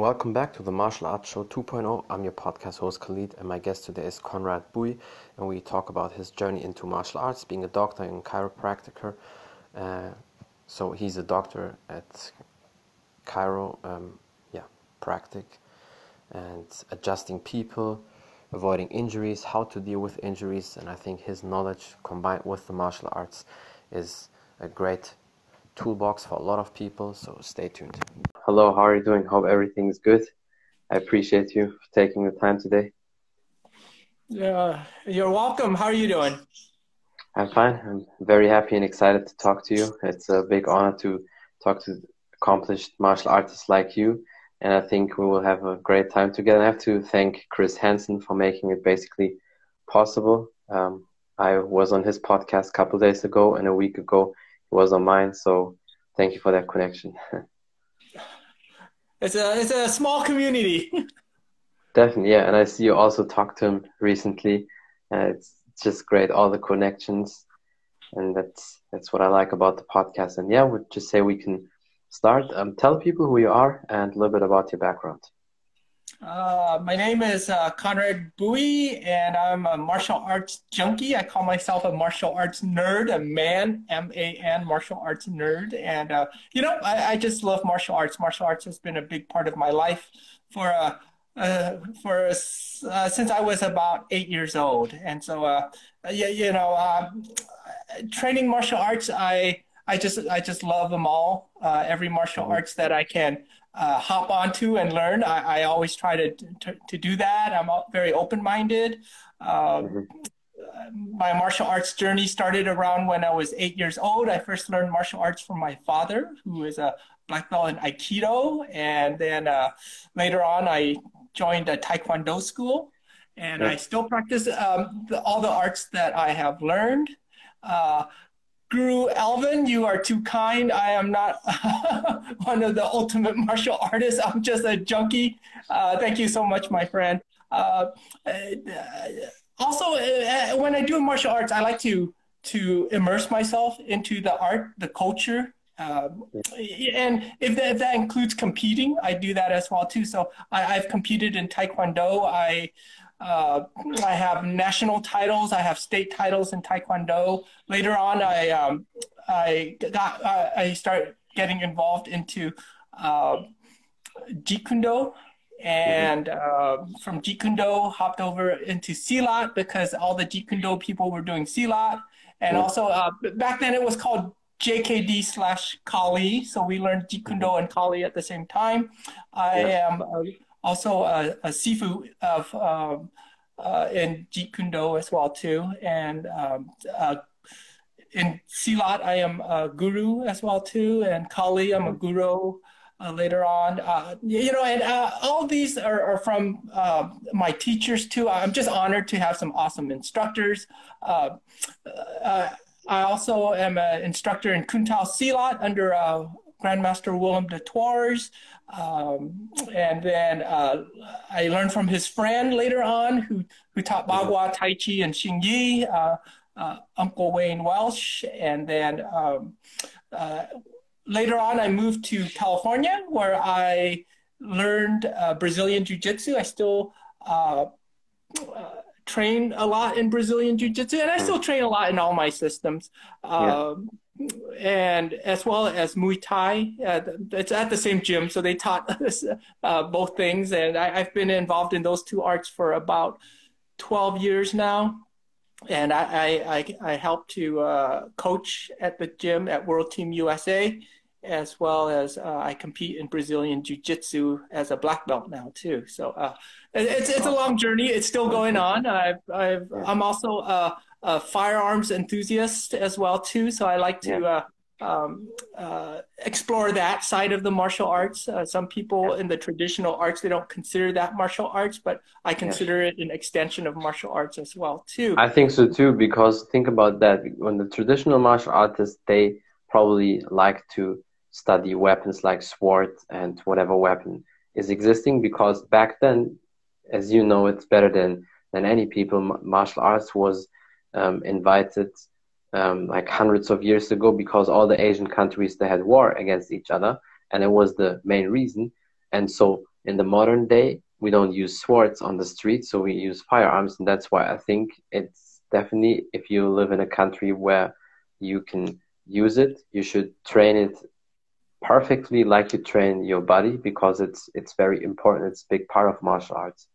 Welcome back to the Martial Arts Show 2.0. I'm your podcast host Khalid, and my guest today is Conrad Bui, and we talk about his journey into martial arts, being a doctor and chiropractor. Uh, so he's a doctor at Chiro, um, yeah, practic, and adjusting people, avoiding injuries, how to deal with injuries, and I think his knowledge combined with the martial arts is a great toolbox for a lot of people. So stay tuned. Hello, how are you doing? Hope everything is good. I appreciate you for taking the time today. Yeah, you're welcome. How are you doing? I'm fine. I'm very happy and excited to talk to you. It's a big honor to talk to accomplished martial artists like you. And I think we will have a great time together. I have to thank Chris Hansen for making it basically possible. Um, I was on his podcast a couple days ago, and a week ago he was on mine. So thank you for that connection. It's a it's a small community. Definitely, yeah. And I see you also talked to him recently. Uh, it's just great, all the connections, and that's that's what I like about the podcast. And yeah, would just say we can start. Um, tell people who you are and a little bit about your background. Uh, my name is uh, Conrad Bui, and I'm a martial arts junkie. I call myself a martial arts nerd, a man, M A N, martial arts nerd. And, uh, you know, I, I, just love martial arts. Martial arts has been a big part of my life for, uh, uh, for uh, since I was about eight years old. And so, yeah, you know, um, training martial arts, I, I just, I just love them all. every martial mm-hmm. arts that I can uh, hop onto and learn. I, I always try to, to, to do that. I'm very open minded. Uh, mm-hmm. My martial arts journey started around when I was eight years old. I first learned martial arts from my father, who is a black belt in Aikido. And then uh, later on, I joined a Taekwondo school. And I still practice um, the, all the arts that I have learned. Uh, Guru Alvin, you are too kind. I am not one of the ultimate martial artists. I'm just a junkie. Uh, thank you so much, my friend. Uh, uh also, uh, when I do martial arts, I like to to immerse myself into the art, the culture, um, and if that, if that, includes competing, I do that as well too. So I, have competed in Taekwondo. I uh, I have national titles. I have state titles in Taekwondo. Later on, I um, I got uh, I started getting involved into uh, Jeet Kune Do, and uh, from Jeet Kune Do hopped over into Silat because all the Jeet Kune Do people were doing Silat, and also uh, back then it was called JKD slash Kali, so we learned Jeet Kune Do and Kali at the same time. I am also a, a sifu of um, uh, in Jeet Kune Do as well too, and um, uh, in Silat I am a guru as well too, and Kali I'm a guru. Uh, later on. Uh, you know, and uh, all these are, are from uh, my teachers too. I'm just honored to have some awesome instructors. Uh, uh, I also am an instructor in Kun Tao Silat under Grandmaster Willem de Thouars. Um, and then uh, I learned from his friend later on who, who taught Bagua, Tai Chi, and Xing Yi, uh, uh, Uncle Wayne Welsh. And then um, uh, later on, I moved to California where I learned uh, Brazilian Jiu Jitsu. I still uh, train a lot in Brazilian Jiu Jitsu, and I still train a lot in all my systems. Um, and as well as Muay Thai. Uh, it's at the same gym, so they taught us uh, both things. And I, have been involved in those two arts for about 12 years now. And I, I, I, help to uh, coach at the gym at World Team USA, as well as uh, I compete in Brazilian Jiu Jitsu as a black belt now, too. So uh, it's, it's a long journey. It's still going on. I've, I've, I'm also uh, a firearms enthusiast as well too. So I like to yeah. uh, um, uh, explore that side of the martial arts. Uh, some people in the traditional arts they don't consider that martial arts, but I consider it an extension of martial arts as well too. I think so too because think about that when the traditional martial artists they probably like to study weapons like sword and whatever weapon is existing because back then as you know it's better than than any people martial arts was um, invited um, like hundreds of years ago because all the Asian countries they had war against each other, and it was the main reason. And so in the modern day we don't use swords on the street, so we use firearms, and that's why I think it's definitely if you live in a country where you can use it, you should train it perfectly like you train your body because it's it's very important. It's a big part of martial arts.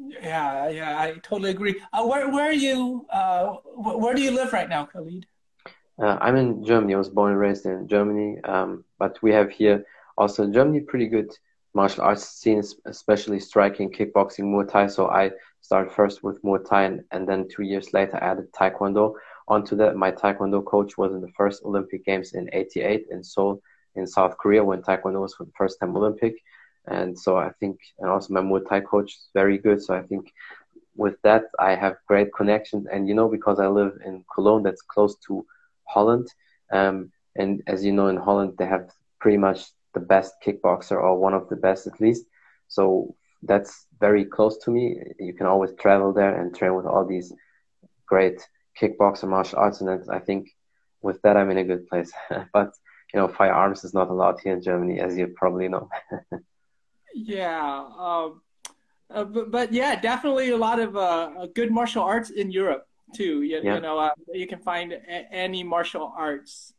Yeah, yeah, I totally agree. Uh, where where are you? Uh, where do you live right now, Khalid? Uh, I'm in Germany. I was born and raised in Germany, um, but we have here also in Germany pretty good martial arts scene, especially striking, kickboxing, Muay Thai. So I started first with Muay Thai, and, and then two years later I added Taekwondo. Onto that, my Taekwondo coach was in the first Olympic Games in '88 in Seoul, in South Korea, when Taekwondo was for the first time Olympic. And so I think, and also my Muay Thai coach is very good. So I think with that, I have great connections. And you know, because I live in Cologne, that's close to Holland. Um, and as you know, in Holland, they have pretty much the best kickboxer or one of the best at least. So that's very close to me. You can always travel there and train with all these great kickboxer martial arts, and I think with that I'm in a good place. but you know, firearms is not allowed here in Germany, as you probably know. yeah, um, uh, but, but, yeah, definitely a lot of uh, good martial arts in Europe too. You, yeah. you know, uh, you can find a- any martial arts.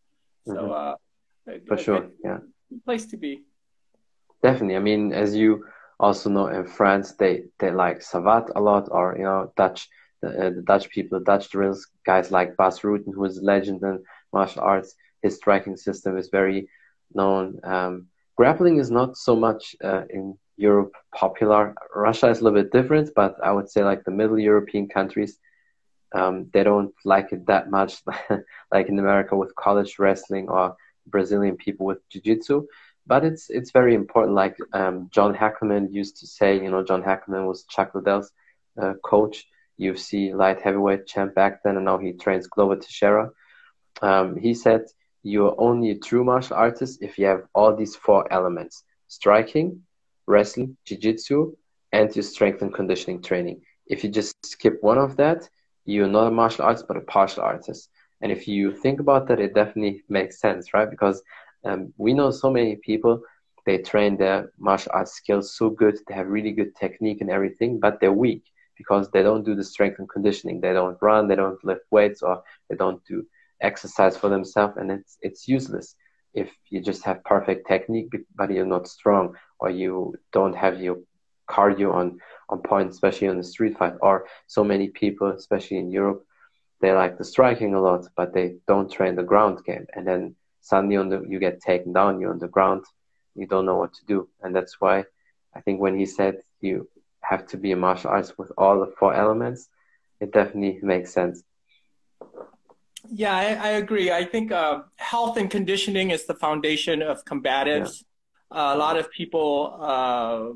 So, mm-hmm. Uh, for sure, yeah place to be. Definitely. I mean, as you also know, in France, they they like Savate a lot, or you know, Dutch the, uh, the Dutch people, the Dutch drills guys like Bas Rutten, who is a legend in martial arts. His striking system is very known. Um, grappling is not so much uh, in Europe popular. Russia is a little bit different, but I would say like the Middle European countries, um, they don't like it that much, like in America with college wrestling or Brazilian people with jiu-jitsu but it's it's very important like um, John Hackleman used to say you know John Hackleman was Chuck Liddell's uh, coach UFC light heavyweight champ back then and now he trains Glover Teixeira um, he said you're only a true martial artist if you have all these four elements striking wrestling jiu-jitsu and your strength and conditioning training if you just skip one of that you're not a martial artist but a partial artist and if you think about that, it definitely makes sense, right? Because um, we know so many people, they train their martial arts skills so good, they have really good technique and everything, but they're weak because they don't do the strength and conditioning. They don't run, they don't lift weights, or they don't do exercise for themselves, and it's it's useless if you just have perfect technique, but you're not strong, or you don't have your cardio on on point, especially on the street fight. Or so many people, especially in Europe, they like the striking a lot, but they don't train the ground game. And then suddenly on the, you get taken down, you're on the ground, you don't know what to do. And that's why I think when he said you have to be a martial artist with all the four elements, it definitely makes sense. Yeah, I, I agree. I think uh, health and conditioning is the foundation of combatives. Yeah. Uh, a lot of people uh,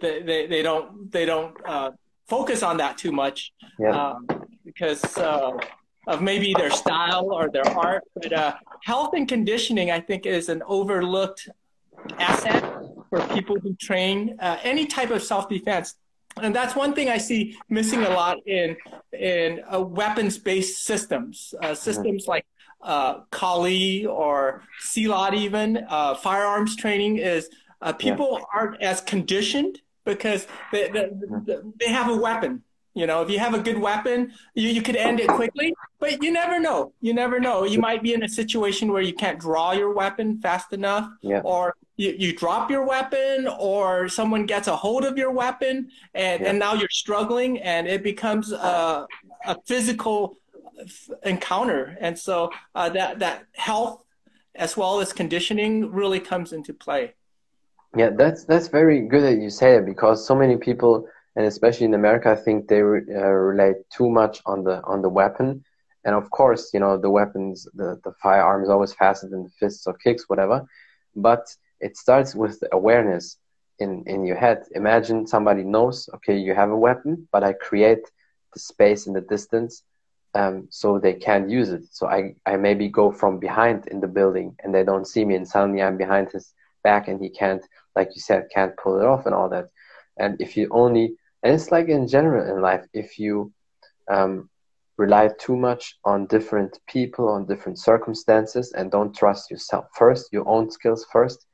they, they, they don't they don't uh, focus on that too much. Yeah. Um, because uh, of maybe their style or their art. But uh, health and conditioning, I think, is an overlooked asset for people who train uh, any type of self defense. And that's one thing I see missing a lot in in uh, weapons-based systems, uh, systems like uh, Kali or Silat. Even uh, firearms training is people yeah. aren't as conditioned because they, they, they have a weapon you know, if you have a good weapon, you, you could end it quickly, but you never know. You never know. You might be in a situation where you can't draw your weapon fast enough, yeah. or you, you drop your weapon, or someone gets a hold of your weapon, and, yeah. and now you're struggling, and it becomes a, a physical encounter. And so uh, that, that health as well as conditioning really comes into play. Yeah, that's that's very good that you say it because so many people and especially in America, I think they re- uh, relate too much on the on the weapon. And of course, you know the weapons, the the firearm is always faster than the fists or kicks, whatever. But it starts with awareness in in your head. Imagine somebody knows, okay, you have a weapon, but I create the space in the distance um, so they can't use it. So I, I maybe go from behind in the building and they don't see me, and suddenly I'm behind his back and he can't, like you said, can't pull it off and all that. And if you only and it's like in general in life if you um, rely too much on different people on different circumstances and don't trust yourself first your own skills first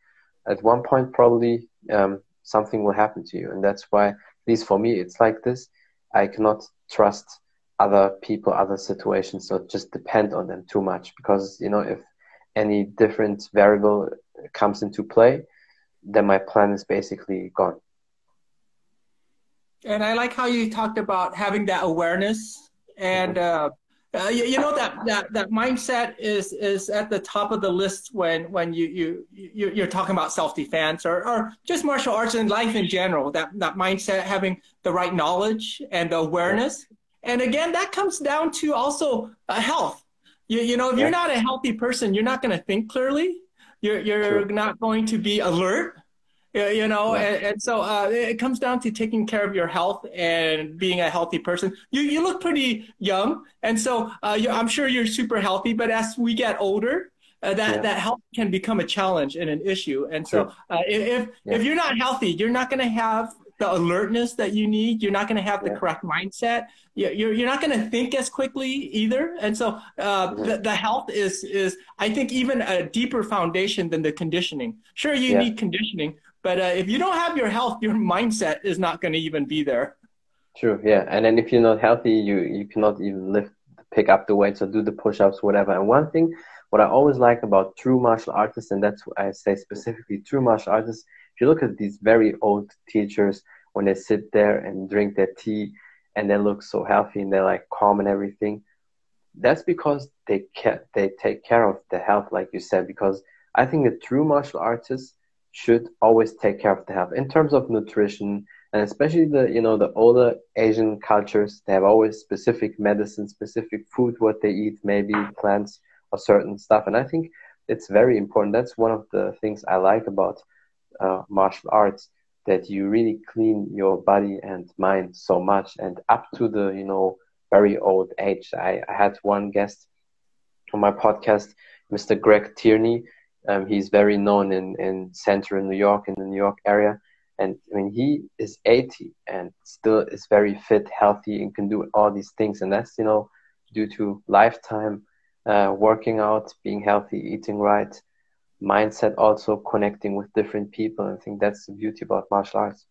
at one point probably um, something will happen to you. And that's why at least for me it's like this. I cannot trust other people other situations or just depend on them too much. Because you know if any different variable comes into play then my plan is basically gone. And i like how you talked about having that awareness and uh, uh, you, you, know that, that that mindset is is at the top of the list when when you you, you you're talking about self defense or, or just martial arts and life in general. That that mindset, having the right knowledge and awareness, and again, that comes down to also uh, health. You you know, if you're not a healthy person, you're not going to think clearly. You're you're True. not going to be alert you know and, and, so uh, it comes down to taking care of your health and being a healthy person. You, you look pretty young and so uh, i'm sure you're super healthy but as we get older uh, that yeah. that health can become a challenge and an issue. And so uh, if yeah. if you're not healthy you're not going to have the alertness that you need. You're not going to have the yeah. correct mindset. You're, you're not going to think as quickly either. And so uh, the, the health is is i think even a deeper foundation than the conditioning. Sure you need conditioning but uh, if you don't have your health, your mindset is not going to even be there. True. Yeah. And then if you're not healthy, you you cannot even lift, pick up the weights or do the push-ups, whatever. And one thing, what I always like about true martial artists, and that's what I say specifically true martial artists. If you look at these very old teachers when they sit there and drink their tea and they look so healthy and they're like calm and everything, that's because they ca- they take care of the health, like you said. Because I think a true martial artist should always take care of the health. In terms of nutrition and especially the you know the older asian cultures they have always specific medicine specific food what they eat maybe plants or certain stuff. And i think it's very important. That's one of the things i like about uh, martial arts that you really clean your body and mind so much. And up to the you know very old age i, I had one guest on my podcast mr greg tierney um, he's very known in, in central New York, in the New York area. And I mean, he is 80 and still is very fit, healthy, and can do all these things. And that's, you know, due to lifetime uh, working out, being healthy, eating right, mindset, also connecting with different people. I think that's the beauty about martial arts.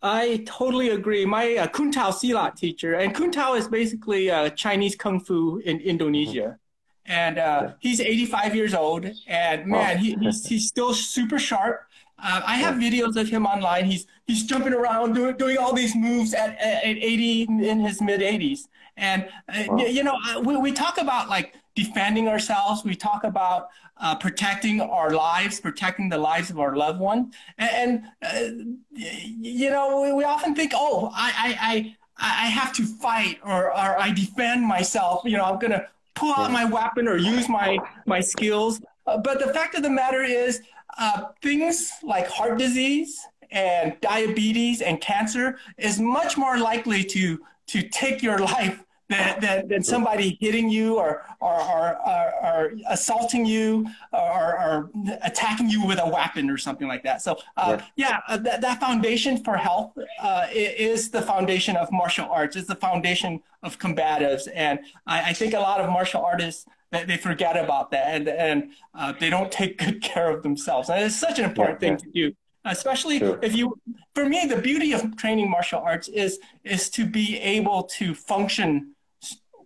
I totally agree. My uh, Kun Tao Silat teacher, and Kuntao is basically uh, Chinese Kung Fu in Indonesia and uh, he's 85 years old, and man, he, he's he's still super sharp. Uh, I have videos of him online. He's he's jumping around doing doing all these moves at at 80 in his mid 80s, and uh, you know we we talk about like defending ourselves. We talk about uh, protecting our lives, protecting the lives of our loved one, and, and uh, you know we, we often think, oh, I I. I I have to fight or, or I defend myself. You know, I'm gonna pull out my weapon or use my my skills. Uh, but the fact of the matter is, uh, things like heart disease and diabetes and cancer is much more likely to to take your life than, than, than somebody hitting you or, or, or, or, or assaulting you or, or, attacking you with a weapon or something like that. So, uh, yeah, yeah uh, that, that foundation for health uh, is the foundation of martial arts. It's the foundation of combatives. And I, I think a lot of martial artists, they, they forget about that and, and uh, they don't take good care of themselves. And it's such an important yeah, thing yeah. to do especially sure. if you for me the beauty of training martial arts is is to be able to function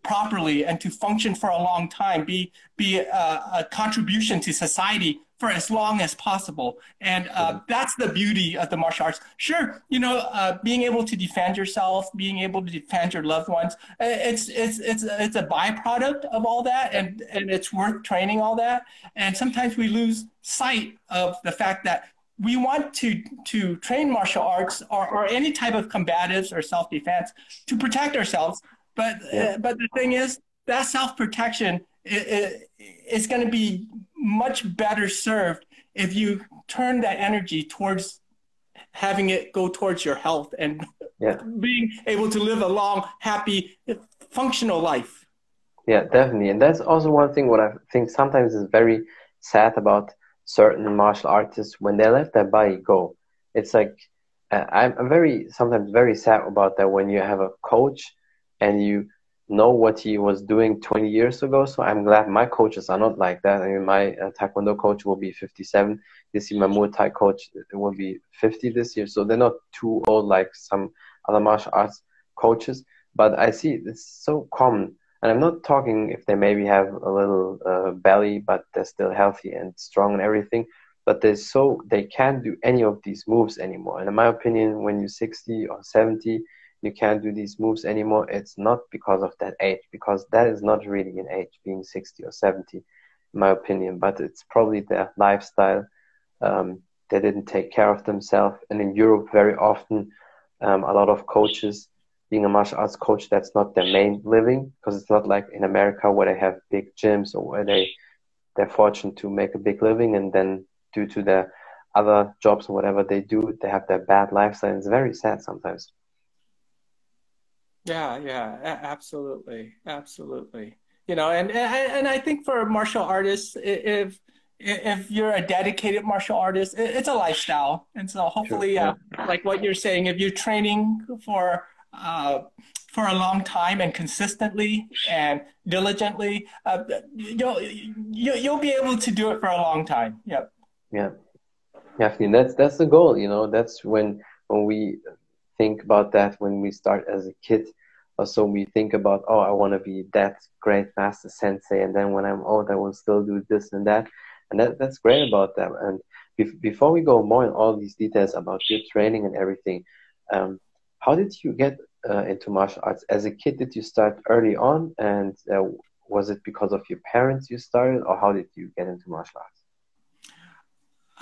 properly and to function for a long time, be be a, a contribution to society for as long as possible. And uh, that's the beauty of the martial arts. Sure, you know, uh, being able to defend yourself, being able to defend your loved ones, uh, it's it's it's it's a byproduct of all that, and and it's worth training all that. And sometimes we lose sight of the fact that we want to to train martial arts or, or any type of combatives or self defense to protect ourselves but yeah. uh, but the thing is, that self protection is going to be much better served if you turn that energy towards having it go towards your health and yeah. being able to live a long, happy, functional life. Yeah, definitely. And that's also one thing what I think sometimes is very sad about certain martial artists when they let their body go. It's like uh, I'm, I'm very sometimes very sad about that when you have a coach and you know what he was doing 20 years ago. So I'm glad my coaches are not like that. I mean, my uh, Taekwondo coach will be 57 this year. My Muay Thai coach will be 50 this year. So they're not too old like some other martial arts coaches. But I see it's so common. And I'm not talking if they maybe have a little uh, belly, but they're still healthy and strong and everything. But they're so they can't do any of these moves anymore. And in my opinion, when you're 60 or 70, you can't do these moves anymore, it's not because of that age, because that is not really an age, being 60 or 70, in my opinion, but it's probably their lifestyle. Um, they didn't take care of themselves. And in Europe, very often, um, a lot of coaches, being a martial arts coach, that's not their main living, because it's not like in America where they have big gyms or where they, they're fortunate to make a big living and then due to their other jobs or whatever they do, they have their bad lifestyle. It's very sad sometimes. Yeah, yeah, absolutely, absolutely. You know, and and I think for martial artists, if if you're a dedicated martial artist, it's a lifestyle, and so hopefully, sure. uh, like what you're saying, if you're training for uh, for a long time and consistently and diligently, uh, you'll you'll be able to do it for a long time. Yep. Yeah, definitely. That's that's the goal. You know, that's when when we think about that when we start as a kid. So we think about, oh, I want to be that great master sensei, and then when I'm old, I will still do this and that, and that that's great about them. And be- before we go more in all these details about your training and everything, um, how did you get uh, into martial arts as a kid? Did you start early on, and uh, was it because of your parents you started, or how did you get into martial arts?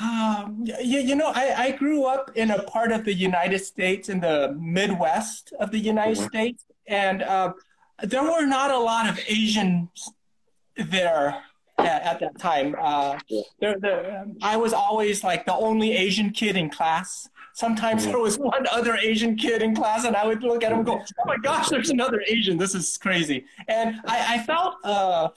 Um, you, you know, I, I grew up in a part of the United States in the Midwest of the United mm-hmm. States, and uh, there were not a lot of Asians there at, at that time. Uh, there, there, um, I was always like the only Asian kid in class. Sometimes mm-hmm. there was one other Asian kid in class, and I would look at him and go, "Oh my gosh, there's another Asian! This is crazy." And I, I felt. Uh,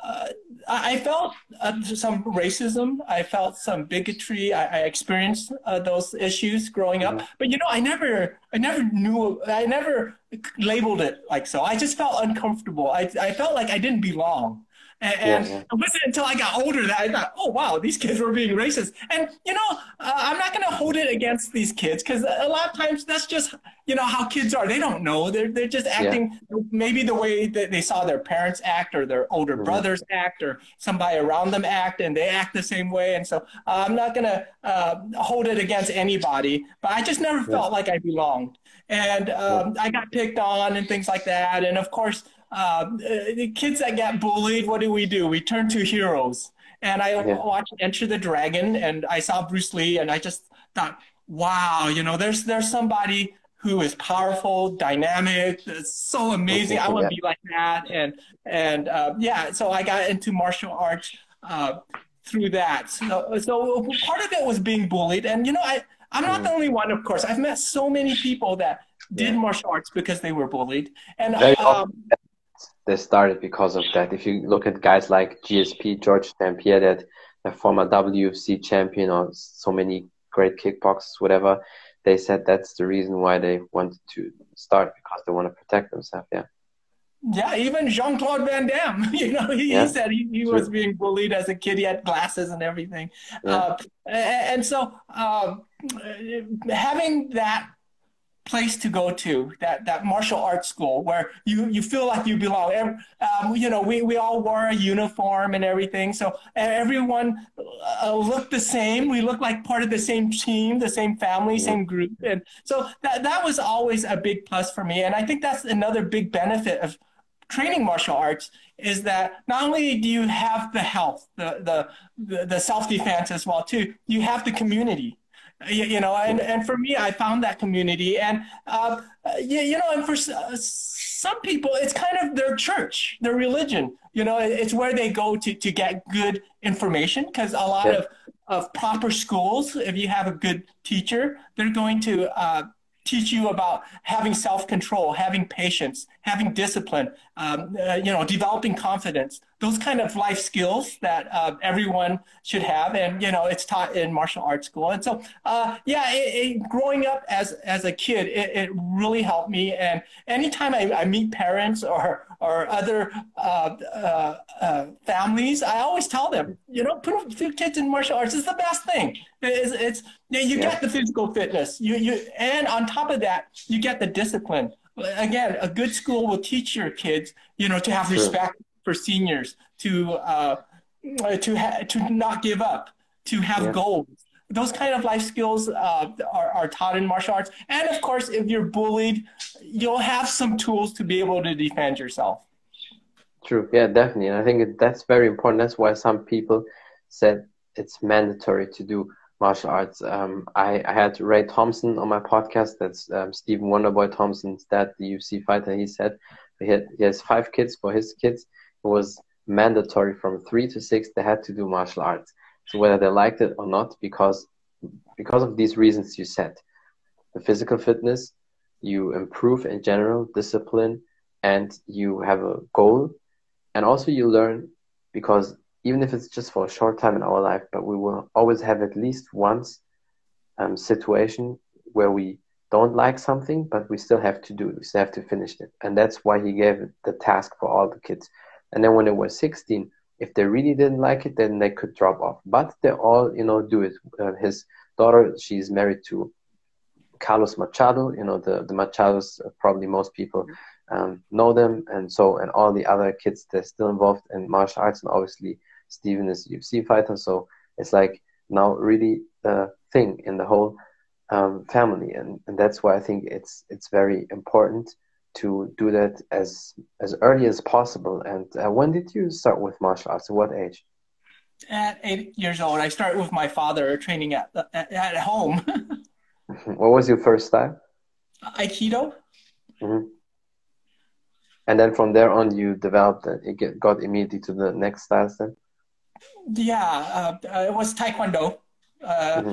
uh, I felt uh, some racism. I felt some bigotry. I, I experienced uh, those issues growing up. Mm-hmm. But you know, I never, I never knew. I never labeled it like so. I just felt uncomfortable. I, I felt like I didn't belong. And, and yeah, yeah. it wasn't until I got older that I thought, oh, wow, these kids were being racist. And, you know, uh, I'm not going to hold it against these kids because a lot of times that's just, you know, how kids are. They don't know. They're, they're just acting yeah. maybe the way that they saw their parents act or their older mm-hmm. brothers act or somebody around them act and they act the same way. And so uh, I'm not going to uh, hold it against anybody, but I just never felt like I belonged. And um, I got picked on and things like that. And of course, uh, the kids that get bullied, what do we do? We turn to heroes. And I yeah. watched Enter the Dragon, and I saw Bruce Lee, and I just thought, wow, you know, there's there's somebody who is powerful, dynamic, so amazing. I want to be like that, and and uh, yeah, so I got into martial arts uh, through that. So, so part of it was being bullied, and you know, I I'm not the only one, of course. I've met so many people that did martial arts because they were bullied, and um, they started because of that. If you look at guys like GSP, George St. Pierre, that a former WC champion or so many great kickboxers, whatever, they said that's the reason why they wanted to start because they want to protect themselves. Yeah. Yeah, even Jean Claude Van Damme, you know, he, yeah. he said he, he was being bullied as a kid. He had glasses and everything. Yeah. Uh, and so um, having that place to go to that that martial arts school where you you feel like you belong. Um, you know we, we all wore a uniform and everything so everyone uh, looked the same. We looked like part of the same team the same family same group and so that that was always a big plus for me and i think that's another big benefit of training martial arts is that not only do you have the health the the the self-defense as well too you have the community you, know and, and for me i found that community and uh, you, you know and for uh, some people it's kind of their church their religion you know it's where they go to, to get good information because a lot yeah. of, of proper schools if you have a good teacher they're going to uh, teach you about having self-control, having patience, having discipline, um, uh, you know, developing confidence. Those kind of life skills that uh, everyone should have, and you know, it's taught in martial arts school. And so, uh, yeah, it, it, growing up as as a kid, it, it, really helped me. And anytime I, I meet parents or or other uh, uh, uh, families, I always tell them, you know, put kids in martial arts is the best thing. It's, it's you, get the physical fitness, you you, and on top of that, you get the discipline. Again, a good school will teach your kids, you know, to have sure. respect for seniors, to uh, to ha- to not give up, to have yeah. goals those kind of life skills uh, are, are taught in martial arts. And of course, if you're bullied, you'll have some tools to be able to defend yourself. True. Yeah, definitely. And I think that's very important. That's why some people said it's mandatory to do martial arts. Um, I, I had Ray Thompson on my podcast. That's um, Stephen Wonderboy Thompson's dad, the UFC fighter. He said he, had, he has five kids. For his kids, was mandatory from three to six. They had to do martial arts. So whether they liked it or not, because because of these reasons you said, the physical fitness, you improve in general, discipline, and you have a goal, and also you learn because even if it's just for a short time in our life, but we will always have at least once um, situation where we don't like something, but we still have to do. We still have to finish it. And that's why he gave the task for all the kids. And then when they were 16, if they really didn't like it, then they could drop off. But they all, you know, do it. Uh, his daughter, she's married to Carlos Machado. You know, the the Machados, uh, probably most people um, know them, and so and all the other kids they're still involved in martial arts, and obviously Stephen is a UFC fighter. So it's like now really the thing in the whole um, family, and and that's why I think it's it's very important to do that as as early as possible. And uh, when did you start with martial arts? At what age? At eight years old, I started with my father training at at, at home. what was your first style? Aikido. Mm-hmm. And then from there on, you developed it get, got immediately to the next styles then. Yeah, uh, it was Taekwondo. Uh, mm-hmm.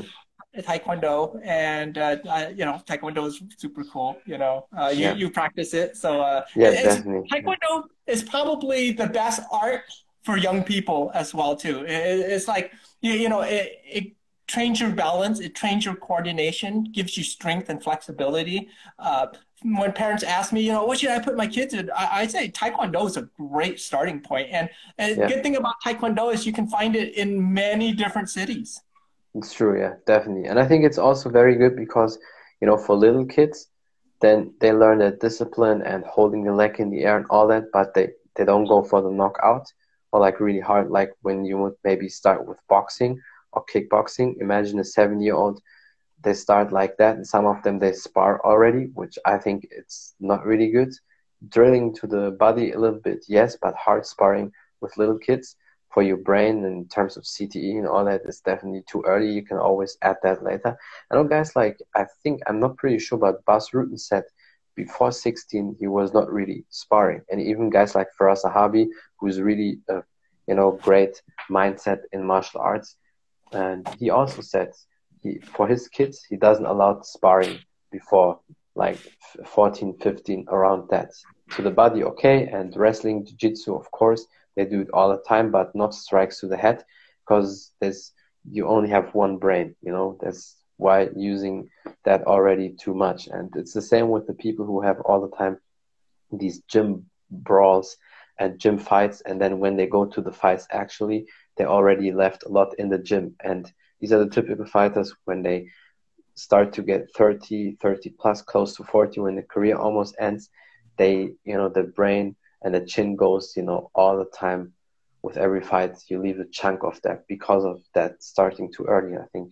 Taekwondo, and uh, you know, Taekwondo is super cool. You know, uh, you yeah. you practice it, so uh, yeah, definitely. Taekwondo is probably the best art for young people as well too. It, it's like you, you know, it, it trains your balance, it trains your coordination, gives you strength and flexibility. Uh, when parents ask me, you know, what should I put my kids in? I, I say Taekwondo is a great starting point. And, and yeah. good thing about Taekwondo is you can find it in many different cities. It's true, yeah, definitely. And I think it's also very good because, you know, for little kids, then they learn that discipline and holding the leg in the air and all that, but they, they don't go for the knockout or like really hard, like when you would maybe start with boxing or kickboxing. Imagine a seven year old, they start like that, and some of them they spar already, which I think it's not really good. Drilling to the body a little bit, yes, but hard sparring with little kids for your brain in terms of CTE and all that is definitely too early. You can always add that later. I know guys like I think I'm not pretty sure, but Bas Rutten said before 16 he was not really sparring, and even guys like Firas Zahabi, who's really a you know great mindset in martial arts, and he also said he for his kids he doesn't allow sparring before like 14, 15 around that. So the body, okay, and wrestling, jiu-jitsu, of course they do it all the time, but not strikes to the head because there's you only have one brain. You know that's why using that already too much. And it's the same with the people who have all the time these gym brawls and gym fights, and then when they go to the fights, actually they already left a lot in the gym. And these are the typical fighters when they start to get 30, 30 plus, close to 40, when the career almost ends, they, you know, the brain and the chin goes, you know, all the time with every fight. You leave a chunk of that because of that starting too early. I think.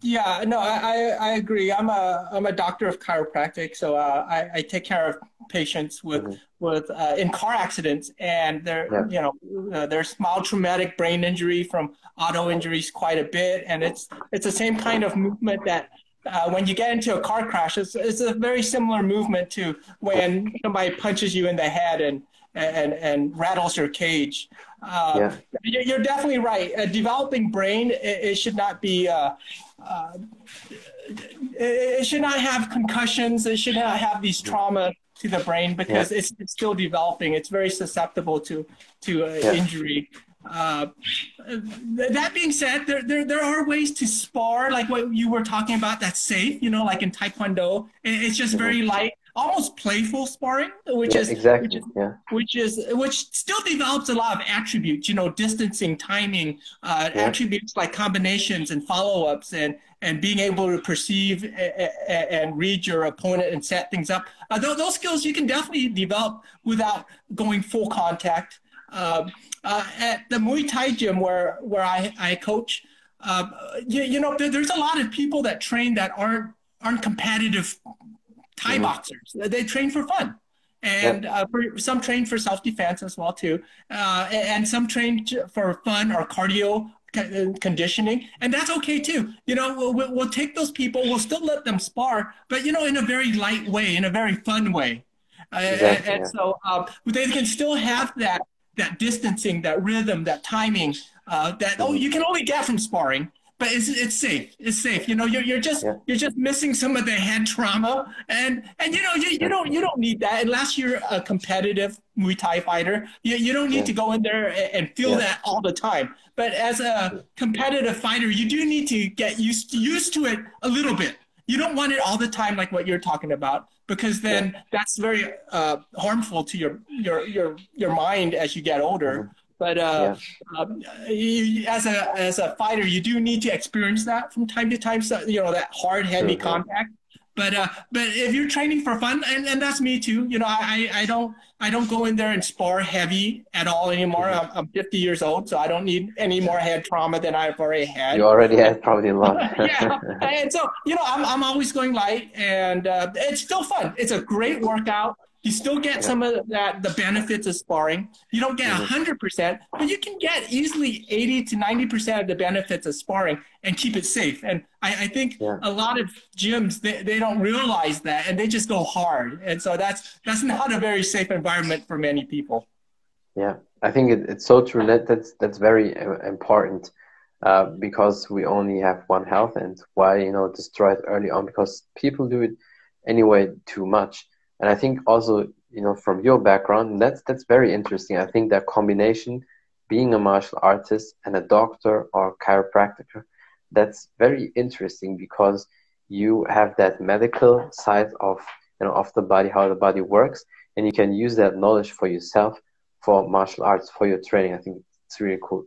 Yeah, no, I, I agree. I'm a I'm a doctor of chiropractic, so uh, I, I take care of patients with mm-hmm. with uh, in car accidents, and there yeah. you know uh, there's mild traumatic brain injury from auto injuries quite a bit, and it's it's the same kind of movement that uh, when you get into a car crash, it's, it's a very similar movement to when somebody punches you in the head and and and rattles your cage. Uh, yeah. You're definitely right. A developing brain, it, it should not be. Uh, uh, it should not have concussions. It should not have these trauma to the brain because yeah. it's, it's, still developing. It's very susceptible to to uh, yeah. injury. Uh, that being said, there, there there are ways to spar, like what you were talking about, that's safe. You know, like in Taekwondo, it's just very mm-hmm. light. almost playful sparring, which Yeah, is exactly. which is Yeah. which is which still develops a lot of attributes. You know, distancing, timing, uh, Yeah. attributes like combinations and follow-ups, and and being able to perceive a- a- and read your opponent and set things up. Uh, those, those skills you can definitely develop without going full contact. Um, uh, at the Muay Thai gym where where I I coach. Um, you, you know, there, there's a lot of people that train that aren't aren't competitive Thai Mhm. boxers. They train for fun, and uh, for, some train for self defense as well too, uh, and and some train for fun or cardio uh, conditioning, and that's okay too. You know, we'll, we'll, take those people. We'll still let them spar, but you know, in a very light way, in a very fun way, uh, Exactly, and yeah. so um, they can still have that that distancing, that rhythm, that timing uh, that oh you can only get from sparring. But it's, it's safe. It's safe. You know, you're, you're just Yeah. you're just missing some of the head trauma, and and you know you, you don't you don't need that unless you're a competitive Muay Thai fighter. You, you don't need Yeah. to go in there and, and feel Yeah. that all the time. But as a competitive fighter, you do need to get used used to it a little bit. You don't want it all the time, like what you're talking about, because then that's very uh, harmful to your your your your mind as you get older. But uh, um, you, as a as a fighter, you do need to experience that from time to time. So you know that hard, heavy Sure. contact. But uh, but if you're training for fun, and, and that's me too. You know, I, I don't I don't go in there and spar heavy at all anymore. Mm-hmm. I'm, I'm 50 years old, so I don't need any more head trauma than I've already had. You already had probably a lot. yeah, and so you know, I'm I'm always going light, and uh, it's still fun. It's a great workout. You still get some of that the benefits of sparring. You don't get Mhm. hundred percent, but you can get easily eighty to ninety percent of the benefits of sparring and keep it safe. And I, I think Yeah. a lot of gyms they, they don't realize that, and they just go hard. And so that's that's not a very safe environment for many people. Yeah, I think it, it's so true. That that's that's very uh, important uh, because we only have one health, and why you know destroy it early on because people do it anyway too much. And I think also you know from your background, that's that's very interesting. I think that combination, being a martial artist and a doctor or chiropractor, that's very interesting because you have that medical side of you know of the body, how the body works, and you can use that knowledge for yourself for martial arts for your training. I think it's really cool.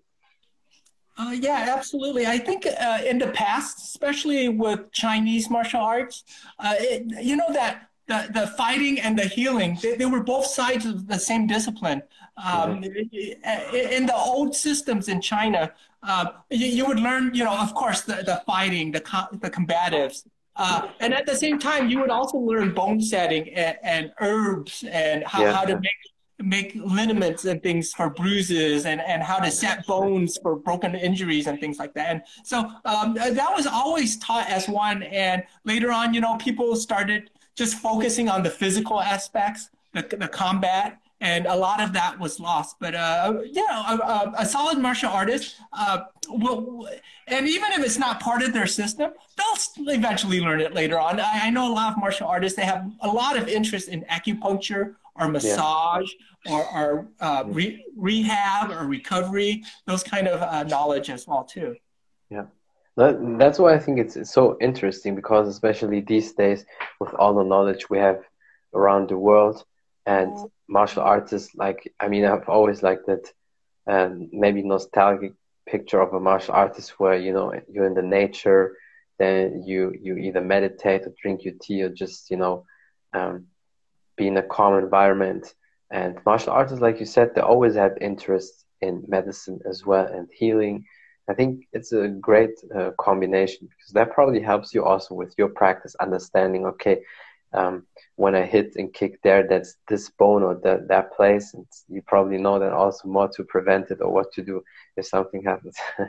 Uh, yeah, absolutely. I think uh, in the past, especially with Chinese martial arts, uh, it, you know that the, the fighting and the healing, they, they were both sides of the same discipline. Um, In the old systems in China, uh, you, you would learn, you know, of course, the, the fighting, the, co- the combatives. Uh, and at the same time, you would also learn bone setting and, and herbs and how, Yeah. how to make make liniments and things for bruises and, and how to set bones for broken injuries and things like that. And so um, that was always taught as one. And later on, you know, people started just focusing on the physical aspects, the, the combat, and a lot of that was lost. But uh, you know, a, a, a solid martial artist uh, will, and even if it's not part of their system, they'll eventually learn it later on. I, I know a lot of martial artists; they have a lot of interest in acupuncture or massage or, or uh, re- rehab or recovery, those kind of uh, knowledge as well too. That, that's why I think it's, it's so interesting because especially these days with all the knowledge we have around the world and martial artists like I mean I've always liked that um, maybe nostalgic picture of a martial artist where you know you're in the nature then you you either meditate or drink your tea or just you know um, be in a calm environment. And martial artists like you said they always have interest in medicine as well and healing I think it's a great uh, combination because that probably helps you also with your practice, understanding, okay, um, when I hit and kick there, that's this bone or that, that place. And you probably know that also more to prevent it or what to do if something happens.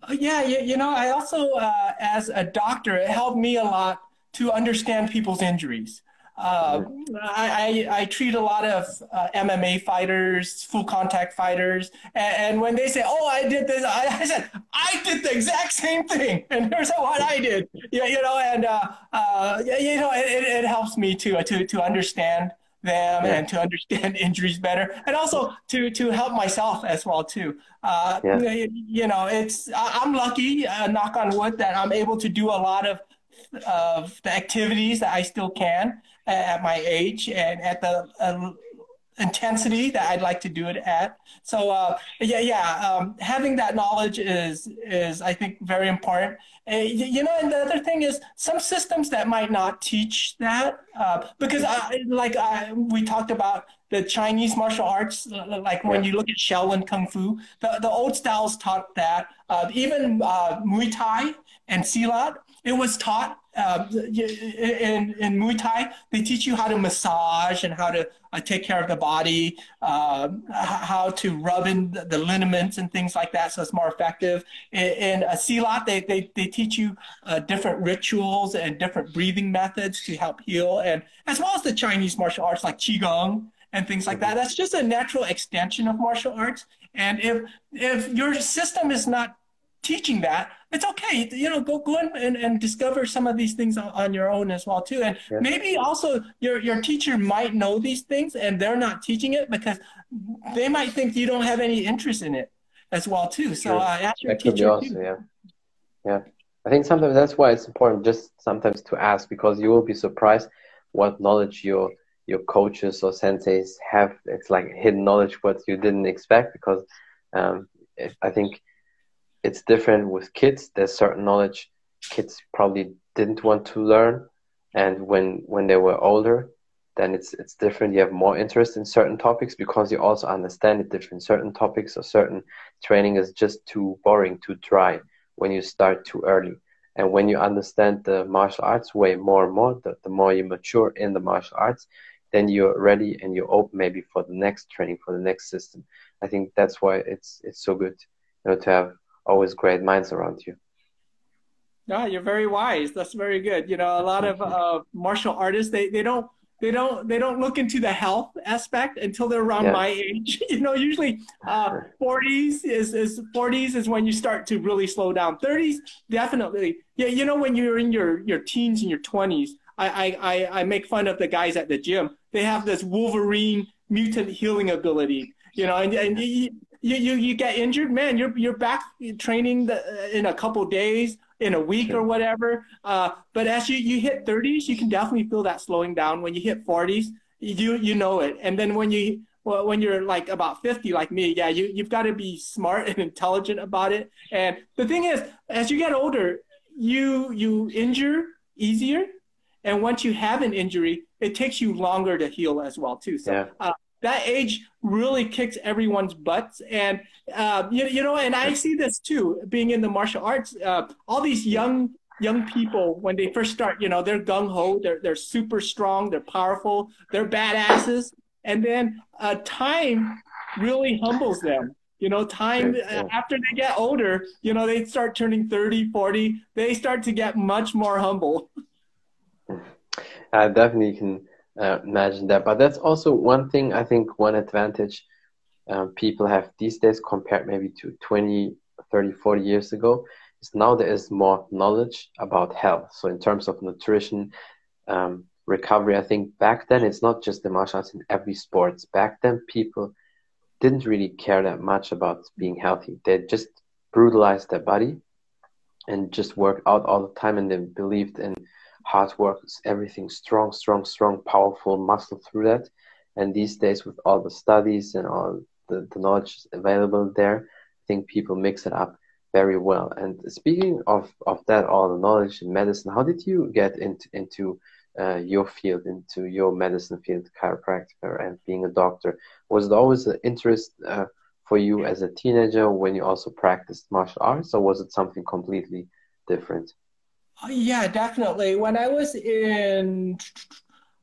Uh, yeah, you, you know, I also, uh, as a doctor, it helped me a lot to understand people's injuries. Uh, I, I, I, treat a lot of uh, MMA fighters, full contact fighters, and, and, when they say, "Oh, I did this," I, I, said, "I did the exact same thing," and here's what I did. Yeah, you know, and uh, uh, you know, it, it helps me to to to understand them yeah. and to understand injuries better, and also to to help myself as well too. Uh, yeah. You know, it's I'm lucky, uh, knock on wood, that I'm able to do a lot of of the activities that I still can. At my age and at the uh, intensity that I'd like to do it at. So uh, yeah, yeah, um, having that knowledge is is I think very important. Uh, you know, and the other thing is some systems that might not teach that uh, because I, like I, we talked about the Chinese martial arts, like when you look at Shaolin Kung Fu, the, the old styles taught that. Uh, even uh, Muay Thai and Silat, it was taught uh, in, in Muay Thai, they teach you how to massage and how to uh, take care of the body, uh, how to rub in the, the, liniments and things like that so it's more effective. In, in a Silat, they, they, they teach you uh, different rituals and different breathing methods to help heal, and as well as the Chinese martial arts like Qigong and things like that. That's just a natural extension of martial arts. And if if your system is not teaching that, it's okay. You know, go go and, and discover some of these things on, on your own as well too. And yeah. maybe also your your teacher might know these things and they're not teaching it because they might think you don't have any interest in it as well too. So uh, ask your that teacher also, too. Yeah, yeah. I think sometimes that's why it's important just sometimes to ask because you will be surprised what knowledge your your coaches or senseis have. It's like hidden knowledge what you didn't expect because um, I think it's different with kids. There's certain knowledge kids probably didn't want to learn, and when when they were older, then it's it's different. You have more interest in certain topics because you also understand it different. Certain topics or certain training is just too boring, too dry when you start too early. And when you understand the martial arts way more and more, the, the more you mature in the martial arts, then you're ready and you're open maybe for the next training, for the next system. I think that's why it's it's so good, you know, to have always great minds around you. Yeah, you're very wise. That's very good. You know, a lot of uh, martial artists they, they don't they don't they don't look into the health aspect until they're around yeah. my age. you know, usually uh, 40s is is 40s is when you start to really slow down. 30s definitely. Yeah, you know when you're in your your teens and your 20s, I I I make fun of the guys at the gym. They have this Wolverine mutant healing ability. You know, and, and you, you, you, get injured, man, you're, you're back training the, in a couple days, in a week or whatever. Uh, but as you, you hit 30s, you can definitely feel that slowing down. When you hit 40s, you, you know it. And then when you, well, when you're like about 50 like me yeah you, you've got to be smart and intelligent about it and the thing is as you get older you you injure easier and once you have an injury it takes you longer to heal as well too so yeah. uh, that age really kicks everyone's butts. And, uh, you, you know, and I see this too, being in the martial arts, uh, all these young, young people, when they first start, you know, they're gung ho, they're, they're super strong, they're powerful, they're badasses. And then uh, time really humbles them. You know, time uh, after they get older, you know, they start turning 30, 40, they start to get much more humble. I definitely can uh, imagine that. But that's also one thing I think one advantage um, people have these days compared maybe to 20, 30, 40 years ago is now there is more knowledge about health. So in terms of nutrition, um, recovery, I think back then it's not just the martial arts in every sports. Back then people didn't really care that much about being healthy. They just brutalized their body and just worked out all the time and they believed in hard work, everything strong, strong, strong, powerful muscle through that. And these days, with all the studies and all the, the knowledge available there, I think people mix it up very well. And speaking of, of that, all the knowledge in medicine, how did you get into, into uh, your field, into your medicine field, chiropractor, and being a doctor? Was it always an interest uh, for you as a teenager when you also practiced martial arts, or was it something completely different? Oh, yeah, definitely. When I was in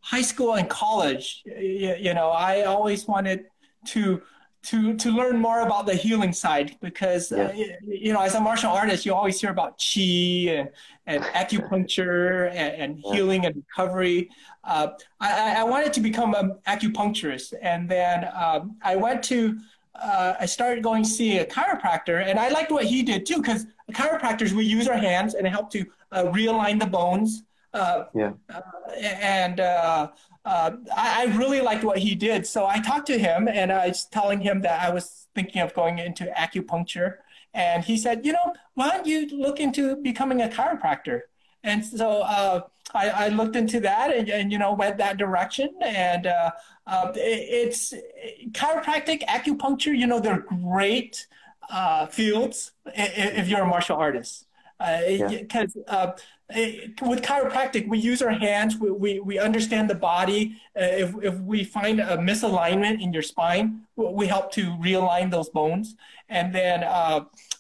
high school and college, you, you know, I always wanted to to to learn more about the healing side because uh, yeah. uh, you know as a martial artist you always hear about chi and, and acupuncture and, and healing and recovery uh, I, I wanted to become an acupuncturist and then um, i went to uh, i started going to see a chiropractor and i liked what he did too because chiropractors we use our hands and help to uh, realign the bones. Uh, yeah. Uh, and uh, uh, I, I, really liked what he did. So I talked to him and I was telling him that I was thinking of going into acupuncture. And he said, you know, why don't you look into becoming a chiropractor? and so uh, I, I, looked into that and, and, you know went that direction. And uh, uh, it, it's chiropractic, acupuncture. You know, they're great uh, fields if you're a martial artist, because yeah. Uh, with chiropractic, we use our hands. We, we, we understand the body. Uh, if, if we find a misalignment in your spine, we help to realign those bones. And then,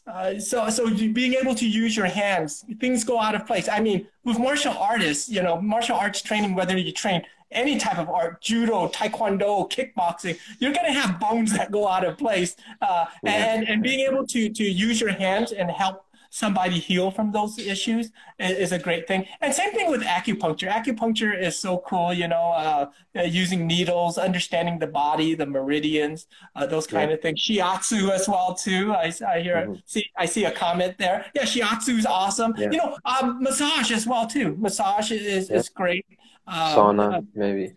uh, so so being able to use your hands, things go out of place. I mean, with martial artists, you know, martial arts training, whether you train any type of art, judo, taekwondo, kickboxing, you're going to have bones that go out of place. Uh, and, and being able to, to use your hands and help somebody heal from those issues is, a great thing. And same thing with acupuncture. Acupuncture is so cool, you know, uh, uh, using needles, understanding the body, the meridians, uh, those kind yeah. of things. Shiatsu as well too. I, I hear mm-hmm. see I see a comment there. Yeah, shiatsu is awesome. Yeah. You know, um, massage as well too. Massage is yeah. is great. Um, Sauna uh, maybe.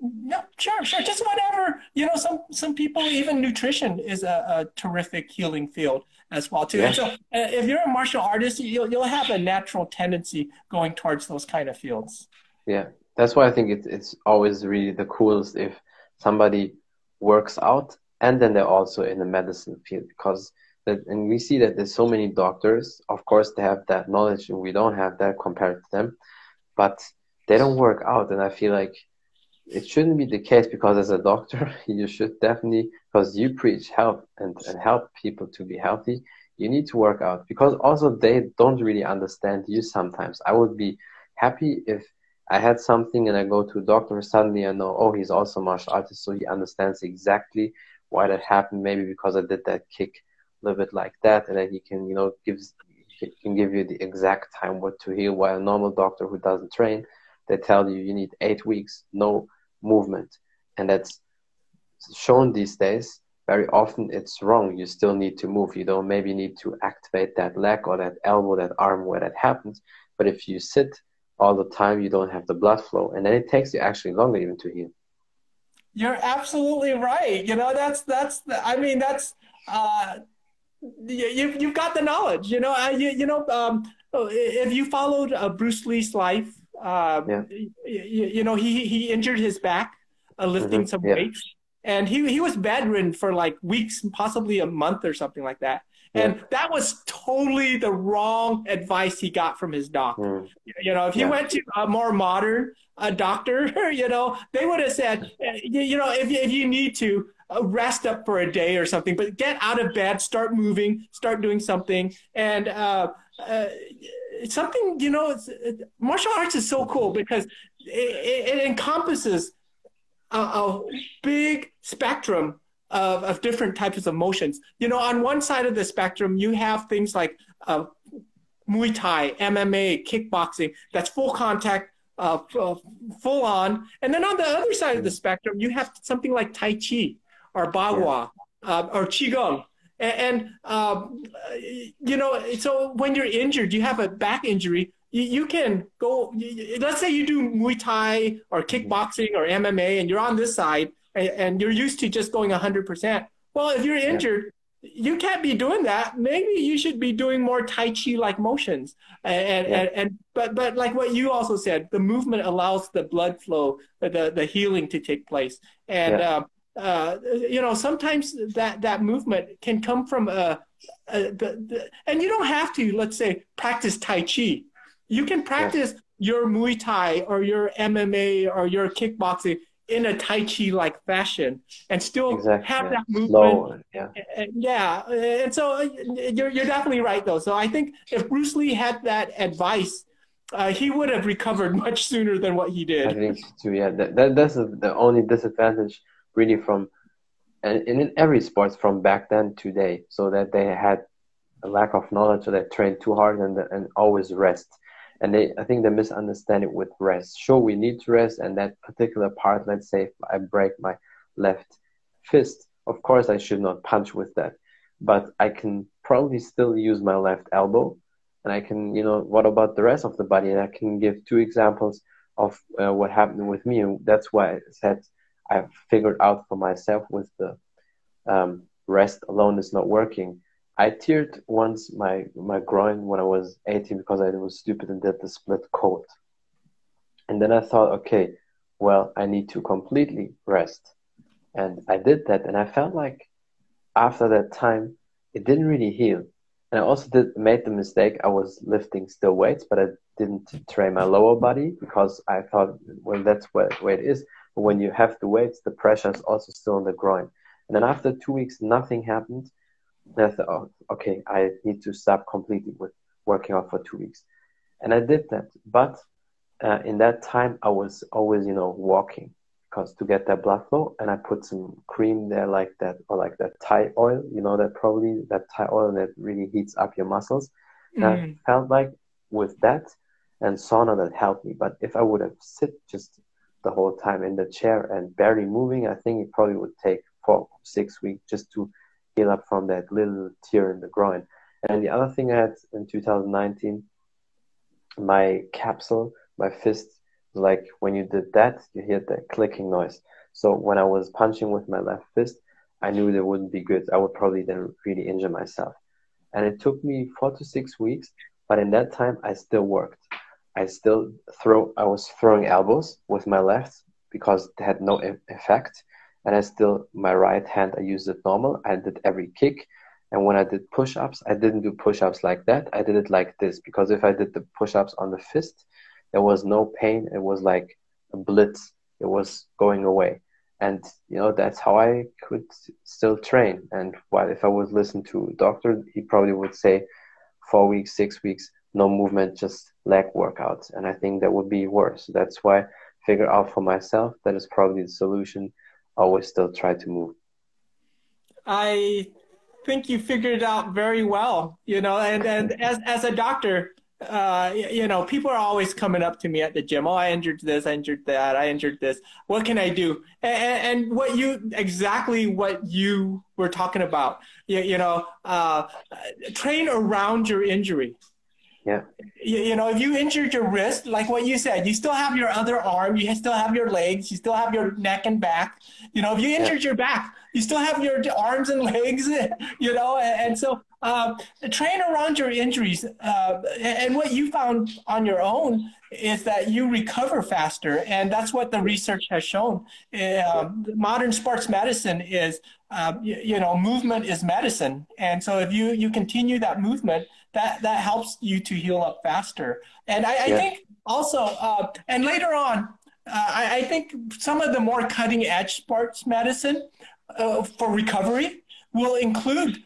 No, sure, sure. Just whatever. You know, some some people even nutrition is a, a terrific healing field as well too. Yeah. So uh, if you're a martial artist, you'll you'll have a natural tendency going towards those kind of fields. Yeah, that's why I think it's it's always really the coolest if somebody works out and then they're also in the medicine field because that and we see that there's so many doctors. Of course, they have that knowledge and we don't have that compared to them, but they don't work out, and I feel like it shouldn't be the case because as a doctor you should definitely because you preach health and, and help people to be healthy you need to work out. Because also they don't really understand you sometimes. I would be happy if i had something and i go to a doctor suddenly i know oh he's also a martial artist so he understands exactly why that happened. Maybe because i did that kick a little bit like that and then he can you know gives can give you the exact time what to heal. While a normal doctor who doesn't train they tell you you need eight weeks no movement. And that's shown these days. Very often it's wrong. You still need to move. You don't maybe need to activate that leg or that elbow, that arm where that happens. But if you sit all the time, you don't have the blood flow. And then it takes you actually longer even to heal. You're absolutely right. You know, that's, that's, I mean, that's, uh, you, you've got the knowledge, you know, I, you, you know, um, if you followed uh, Bruce Lee's life, um, yeah. you, you, know, he he injured his back uh, lifting mm-hmm. some yeah. weights, and he he was bedridden for like weeks, possibly a month or something like that. And yeah. that was totally the wrong advice he got from his doctor. Mm. You know, if he went to a more modern a doctor, you know, they would have said, eh, you know, if if you need to, uh, rest up for a day or something, but get out of bed, start moving, start doing something, and uh, uh, something you know it, martial arts is so cool because it, it encompasses a, a, big spectrum of, of different types of motions you know on one side of the spectrum you have things like uh, muay thai mma kickboxing that's full contact uh, full on. And then on the other side of the spectrum you have something like tai chi or bagua uh, or qigong and, um, you know, so when you're injured, you have a back injury, you, you can go. let's say you do Muay Thai or kickboxing or MMA, and you're on this side, and, and you're used to just going 100%. Well, if you're injured, you can't be doing that. Maybe you should be doing more Tai Chi like motions. And, yeah. and, and, but, but like what you also said, the movement allows the blood flow, the, the healing to take place. And, yeah. um, uh, you know, sometimes that that movement can come from a, a the, the, and you don't have to, let's say, practice Tai Chi. You can practice yeah. your Muay Thai or your MMA or your kickboxing in a Tai Chi like fashion and still exactly. have that movement. Slow. Yeah. yeah. And so uh, you're, you're definitely right, though. So I think if Bruce Lee had that advice, uh, he would have recovered much sooner than what he did. I think too. Yeah, that, that that's the only disadvantage really from and in every sports from back then to today so that they had a lack of knowledge so they trained too hard and, and always rest. And they i think they misunderstand it with rest. Sure we need to rest and that particular part let's say if i break my left fist of course i should not punch with that. But i can probably still use my left elbow and i can you know what about the rest of the body? And i can give two examples of uh, what happened with me and that's why i said I've figured out for myself with the um, rest alone is not working. I teared once my my groin when I was 18 because I was stupid and did the split cold. And then I thought, okay, well, I need to completely rest. And I did that, and I felt like after that time, it didn't really heal. And I also did made the mistake. I was lifting still weights, but I didn't train my lower body because I thought, well, that's where, where it is. But when you have the weights, the pressure is also still on the groin. And then after two weeks, nothing happened. And I thought, oh, okay, I need to stop completely with working out for two weeks. And I did that. But uh, in that time, I was always, you know, walking because to get that blood flow and I put some cream there like that or like that Thai oil, you know that probably that Thai oil that really heats up your muscles. Mm. I felt like with that and sauna that helped me. But if I would have sit just the whole time in the chair and barely moving, I think it probably would take four, six weeks just to heal up from that little tear in the groin. And the other thing I had in 2019, my capsule, my fist like when you did that, you hear that clicking noise. So when I was punching with my left fist, I knew that wouldn't be good. I would probably then really injure myself. And it took me four to six weeks, but in that time, I still worked. I still throw. I was throwing elbows with my left because they had no effect, and I still my right hand I used it normal. I did every kick, and when I did push-ups, I didn't do push-ups like that. I did it like this because if I did the push-ups on the fist, there was no pain. It was like a blitz. It was going away. And, you know, that's how I could still train. And while if I would listen to a doctor, he probably would say four weeks, six weeks, no movement, just leg workouts. And I think that would be worse. That's why I figure out for myself that is probably the solution. Always still try to move. I think you figured it out very well, you know, and, and as, as a doctor, uh, you know, people are always coming up to me at the gym. Oh, I injured this, I injured that, I injured this. What can I do? And, and what you exactly what you were talking about. You, you know, uh, train around your injury. Yeah. You, you, know, if you injured your wrist, like what you said, you still have your other arm, you still have your legs, you still have your neck and back. You know, if you injured yeah. your back, you still have your arms and legs. You know, and, and so uh, train around your injuries. Uh, and what you found on your own is that you recover faster. And that's what the research has shown. Uh, modern sports medicine is, uh, you, you, know, movement is medicine. And so if you, you continue that movement, that, that helps you to heal up faster. And I, I yeah. think also, uh, and later on, uh, I, I, think some of the more cutting edge sports medicine for recovery will include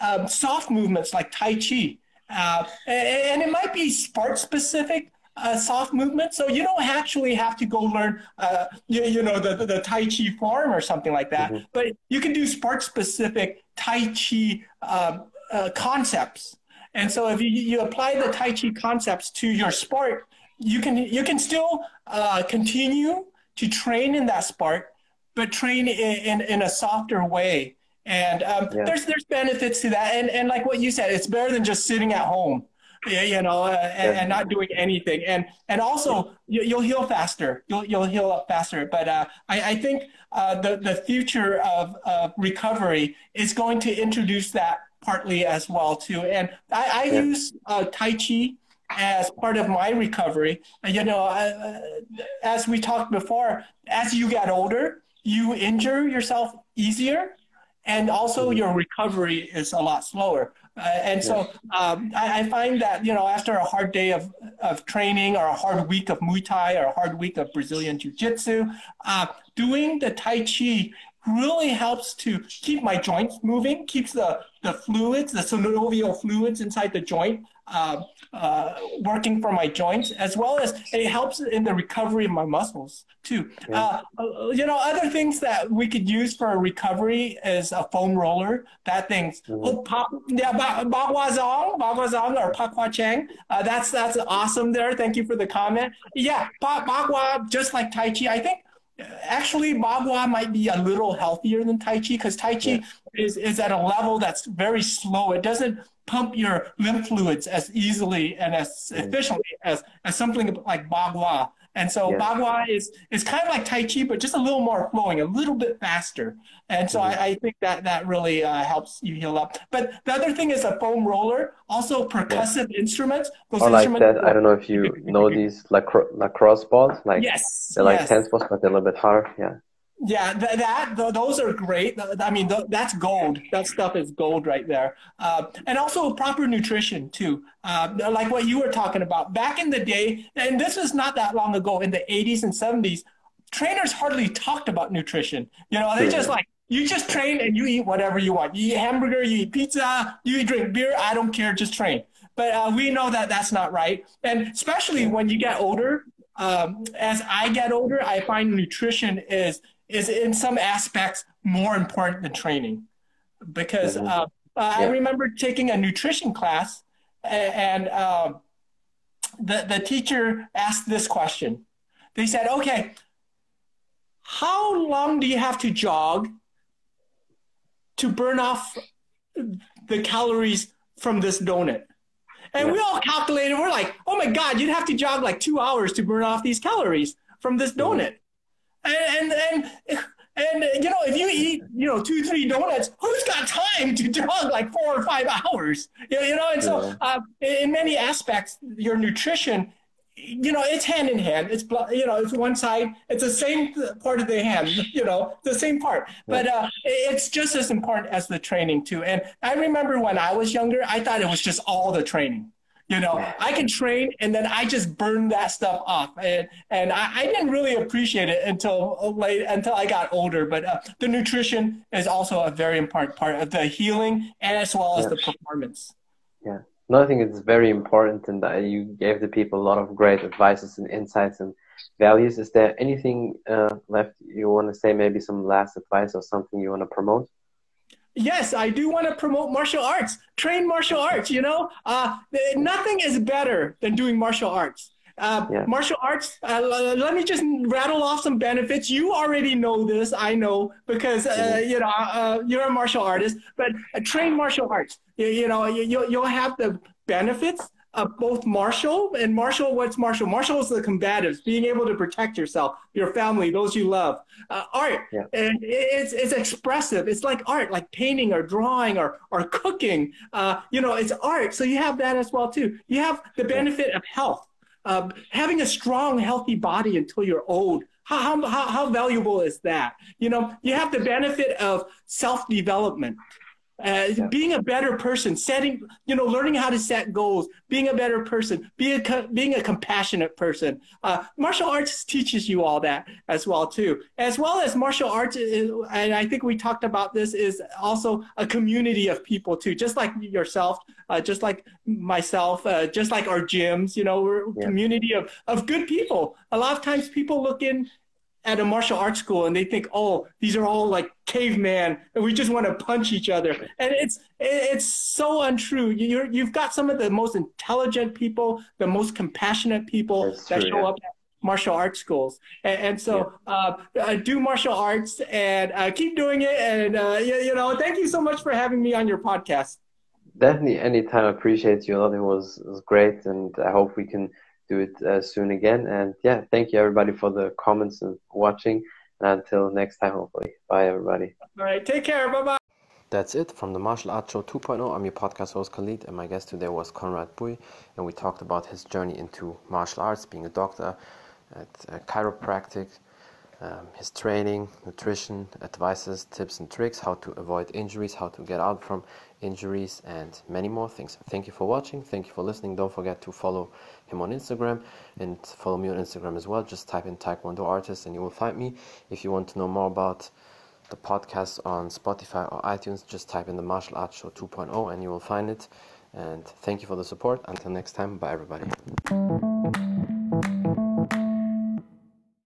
um, soft movements like Tai Chi. Uh, and, it might be sport specific uh, soft movement. So you don't actually have to go learn, uh, you, you, know, the, the Tai Chi form or something like that. Mm-hmm. But you can do sport specific Tai Chi um, uh, concepts. And so if you, you apply the Tai Chi concepts to your sport, you can you can still uh, continue to train in that sport, but train in, in, in a softer way and um, yeah. there's there's benefits to that. And and like what you said, it's better than just sitting at home, you know, uh, and, and, not doing anything. And and also you, will heal faster. You'll you'll heal up faster. But uh, I I think uh, the the future of of recovery is going to introduce that partly as well too. And I, I yeah. use uh, Tai Chi as part of my recovery. You know, uh, as we talked before, as you get older, you injure yourself easier and also mm-hmm. your recovery is a lot slower. Uh, and so um, I, I, find that you know after a hard day of, of training or a hard week of Muay Thai or a hard week of Brazilian Jiu Jitsu, uh, doing the Tai Chi really helps to keep my joints moving, keeps the, the fluids, the synovial fluids inside the joint uh, uh, working for my joints, as well as it helps in the recovery of my muscles too. Uh, you know, other things that we could use for recovery is a foam roller. That thing's mm-hmm. oh, pa, yeah, Baguazhang, Baguazhang or Pakua Chang. Uh, that's that's awesome there. Thank you for the comment. Yeah, Bagua, just like Tai Chi, I think actually Bagua might be a little healthier than Tai Chi because Tai Chi yeah. is, is at a level that's very slow. It doesn't pump your lymph fluids as easily and as mm. efficiently as, as something like Bagua. And so Yeah. Bagua is is kind of like Tai Chi, but just a little more flowing, a little bit faster. And so Mhm. I, I think that that really uh, helps you heal up. But the other thing is a foam roller, also percussive instruments. Those Or like instruments that, I don't know if you know these lacro- lacrosse balls, like Yes, they're like yes. tennis balls, but they're a little bit harder. Yeah. Yeah, th- that th- those are great. I mean, th- that's gold. That stuff is gold right there. Uh, and also proper nutrition too, uh, like what you were talking about back in the day. And this was not that long ago, in the '80s and '70s. Trainers hardly talked about nutrition. You know, they just like you just train and you eat whatever you want. You eat hamburger, you eat pizza, you drink beer. I don't care, just train. But uh, we know that that's not right, and especially when you get older. Um, as I get older, I find nutrition is is in some aspects more important than training because Mhm. uh, uh, I remember taking a nutrition class and uh, the, the teacher asked this question. They said, okay, how long do you have to jog to burn off the calories from this donut? And we all calculated, we're like, oh my God, you'd have to jog like two hours to burn off these calories from this donut. And, and, and, and, you know, if you eat, you know, two, three donuts, who's got time to jog like four or five hours? You you know, and so Yeah. uh, in many aspects, your nutrition, you know, it's hand in hand. It's, you know, it's one side, it's the same part of the hand, you know, the same part. But uh, it's just as important as the training too. And I remember when I was younger, I thought it was just all the training. You know, I can train and then I just burn that stuff off, and and I, I didn't really appreciate it until late until I got older. But uh, the nutrition is also a very important part of the healing and as well as Yeah. the performance. Yeah. No, I think it's very important, and that you gave the people a lot of great advices and insights and values. Is there anything uh, left you want to say? Maybe some last advice or something you want to promote? Yes, I do want to promote martial arts. Train martial arts. You know, uh, nothing is better than doing martial arts. Uh, Yeah. Martial arts. Uh, let me just rattle off some benefits. You already know this. I know because uh, you know uh, you're a martial artist. But uh, train martial arts. You, you know, you, you'll you'll have the benefits of both martial and martial. What's martial? Martial is the combatives, being able to protect yourself, your family, those you love. Uh, art, Yeah. and it's it's expressive. It's like art, like painting or drawing or or cooking. Uh, you know, it's art. So you have that as well too. You have the benefit of health, um, having a strong, healthy body until you're old. How, how, how, how valuable is that? You know, you have the benefit of self development. Uh, Being a better person, setting, you know, learning how to set goals, being a better person, being a, being a compassionate person. Uh, martial arts teaches you all that as well too, as well as martial arts. Is, and I think we talked about this is also a community of people too, just like yourself, uh, just like myself, uh, just like our gyms. You know, we're a Yeah. community of of good people. A lot of times people look in at a martial arts school and they think, oh, these are all like caveman and we just want to punch each other. And it's it's so untrue. You're, you've got some of the most intelligent people, the most compassionate people That's that true, show yeah. up at martial arts schools. And, and so uh, uh, do martial arts and uh, keep doing it. And, uh, you, you know, thank you so much for having me on your podcast. Definitely, anytime. I appreciate you lot. It was it was great, and I hope we can do it uh, soon again. And yeah, thank you everybody for the comments and watching. And until next time, hopefully. Bye, everybody. All right. Take care. Bye bye. That's it from the Martial Arts Show 2.0. I'm your podcast host Khalid, and my guest today was Conrad Bui, and we talked about his journey into martial arts, being a doctor at uh, chiropractic, um, his training, nutrition, advices, tips, and tricks, how to avoid injuries, how to get out from injuries, and many more things. Thank you for watching. Thank you for listening. Don't forget to follow him on Instagram and follow me on Instagram as well. Just type in Taekwondo Artist and you will find me. If you want to know more about the podcast on Spotify or iTunes, just type in the Martial Arts Show 2.0 and you will find it. And thank you for the support. Until next time, bye everybody.